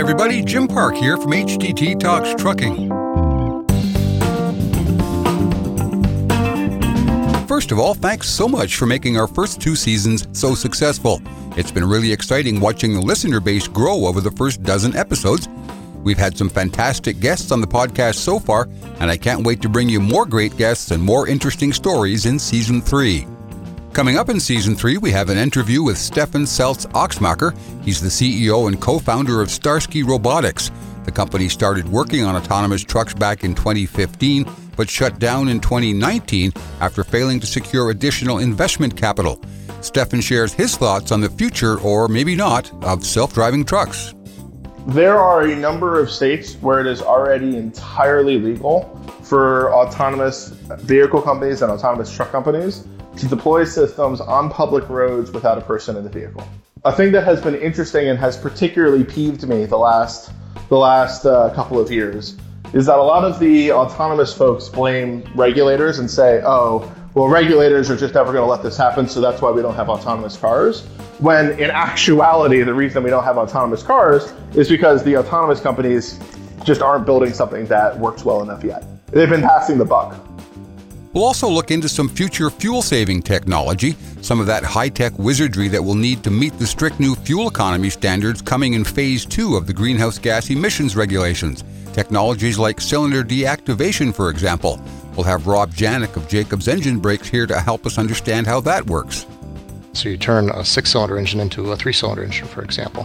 everybody, Jim Park here from HDT Talks Trucking. First of all, thanks so much for making our first two seasons so successful. It's been really exciting watching the listener base grow over the first dozen episodes. We've had some fantastic guests on the podcast so far, and I can't wait to bring you more great guests and more interesting stories in season three. Coming up in season three, we have an interview with Stefan Seltz Axmacher. He's the CEO and co founder of Starsky Robotics. The company started working on autonomous trucks back in 2015, but shut down in 2019 after failing to secure additional investment capital. Stefan shares his thoughts on the future, or maybe not, of self driving trucks. There are a number of states where it is already entirely legal for autonomous vehicle companies and autonomous truck companies to deploy systems on public roads without a person in the vehicle. A thing that has been interesting and has particularly peeved me the last the last uh, couple of years is that a lot of the autonomous folks blame regulators and say, "Oh, well, regulators are just never going to let this happen, so that's why we don't have autonomous cars." When in actuality, the reason we don't have autonomous cars is because the autonomous companies just aren't building something that works well enough yet. They've been passing the buck. We'll also look into some future fuel saving technology, some of that high tech wizardry that will need to meet the strict new fuel economy standards coming in phase two of the greenhouse gas emissions regulations. Technologies like cylinder deactivation, for example. We'll have Rob Janak of Jacobs Engine Brakes here to help us understand how that works. So you turn a six cylinder engine into a three cylinder engine, for example.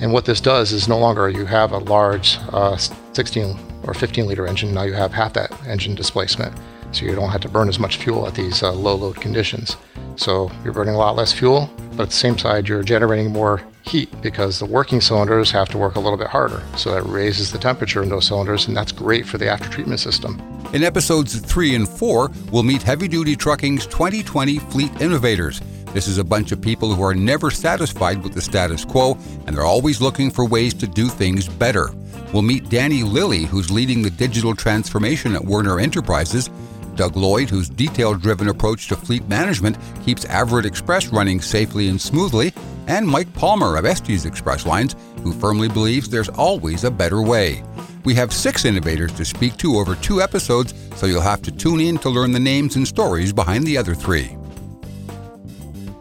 And what this does is no longer you have a large uh, 16 or 15 liter engine, now you have half that engine displacement so you don't have to burn as much fuel at these uh, low load conditions. So you're burning a lot less fuel, but at the same side, you're generating more heat because the working cylinders have to work a little bit harder. So that raises the temperature in those cylinders, and that's great for the after treatment system. In episodes three and four, we'll meet heavy duty trucking's 2020 fleet innovators. This is a bunch of people who are never satisfied with the status quo, and they're always looking for ways to do things better. We'll meet Danny Lilly, who's leading the digital transformation at Werner Enterprises, Doug Lloyd, whose detail driven approach to fleet management keeps Averitt Express running safely and smoothly, and Mike Palmer of Estes Express Lines, who firmly believes there's always a better way. We have six innovators to speak to over two episodes, so you'll have to tune in to learn the names and stories behind the other three.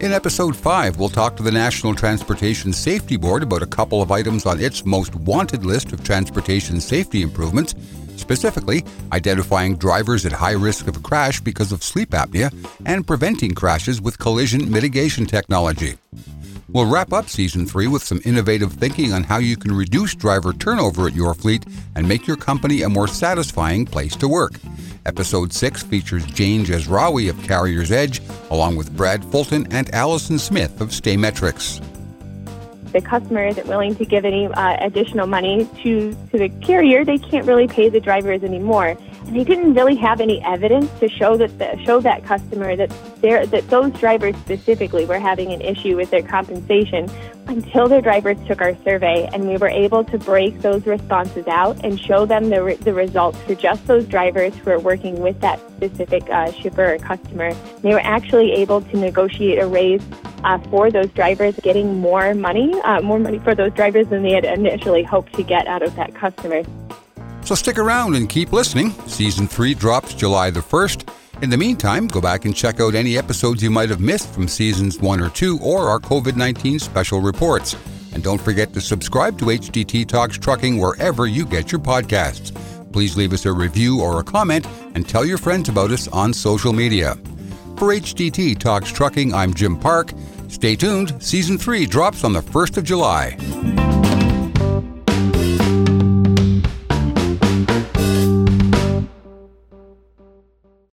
In episode 5, we'll talk to the National Transportation Safety Board about a couple of items on its most wanted list of transportation safety improvements specifically identifying drivers at high risk of a crash because of sleep apnea and preventing crashes with collision mitigation technology. We'll wrap up season three with some innovative thinking on how you can reduce driver turnover at your fleet and make your company a more satisfying place to work. Episode 6 features Jane Jazrawy of Carrier's Edge, along with Brad Fulton and Allison Smith of Staymetrics the customer isn't willing to give any uh, additional money to, to the carrier, they can't really pay the drivers anymore. And they didn't really have any evidence to show that the, show that customer that that those drivers specifically were having an issue with their compensation until their drivers took our survey and we were able to break those responses out and show them the, re- the results for just those drivers who are working with that specific uh, shipper or customer. They were actually able to negotiate a raise uh, for those drivers, getting more money, uh, more money for those drivers than they had initially hoped to get out of that customer. So stick around and keep listening. Season 3 drops July the 1st. In the meantime, go back and check out any episodes you might have missed from seasons 1 or 2 or our COVID 19 special reports. And don't forget to subscribe to HDT Talks Trucking wherever you get your podcasts. Please leave us a review or a comment and tell your friends about us on social media. For HDT Talks Trucking, I'm Jim Park. Stay tuned, Season 3 drops on the 1st of July.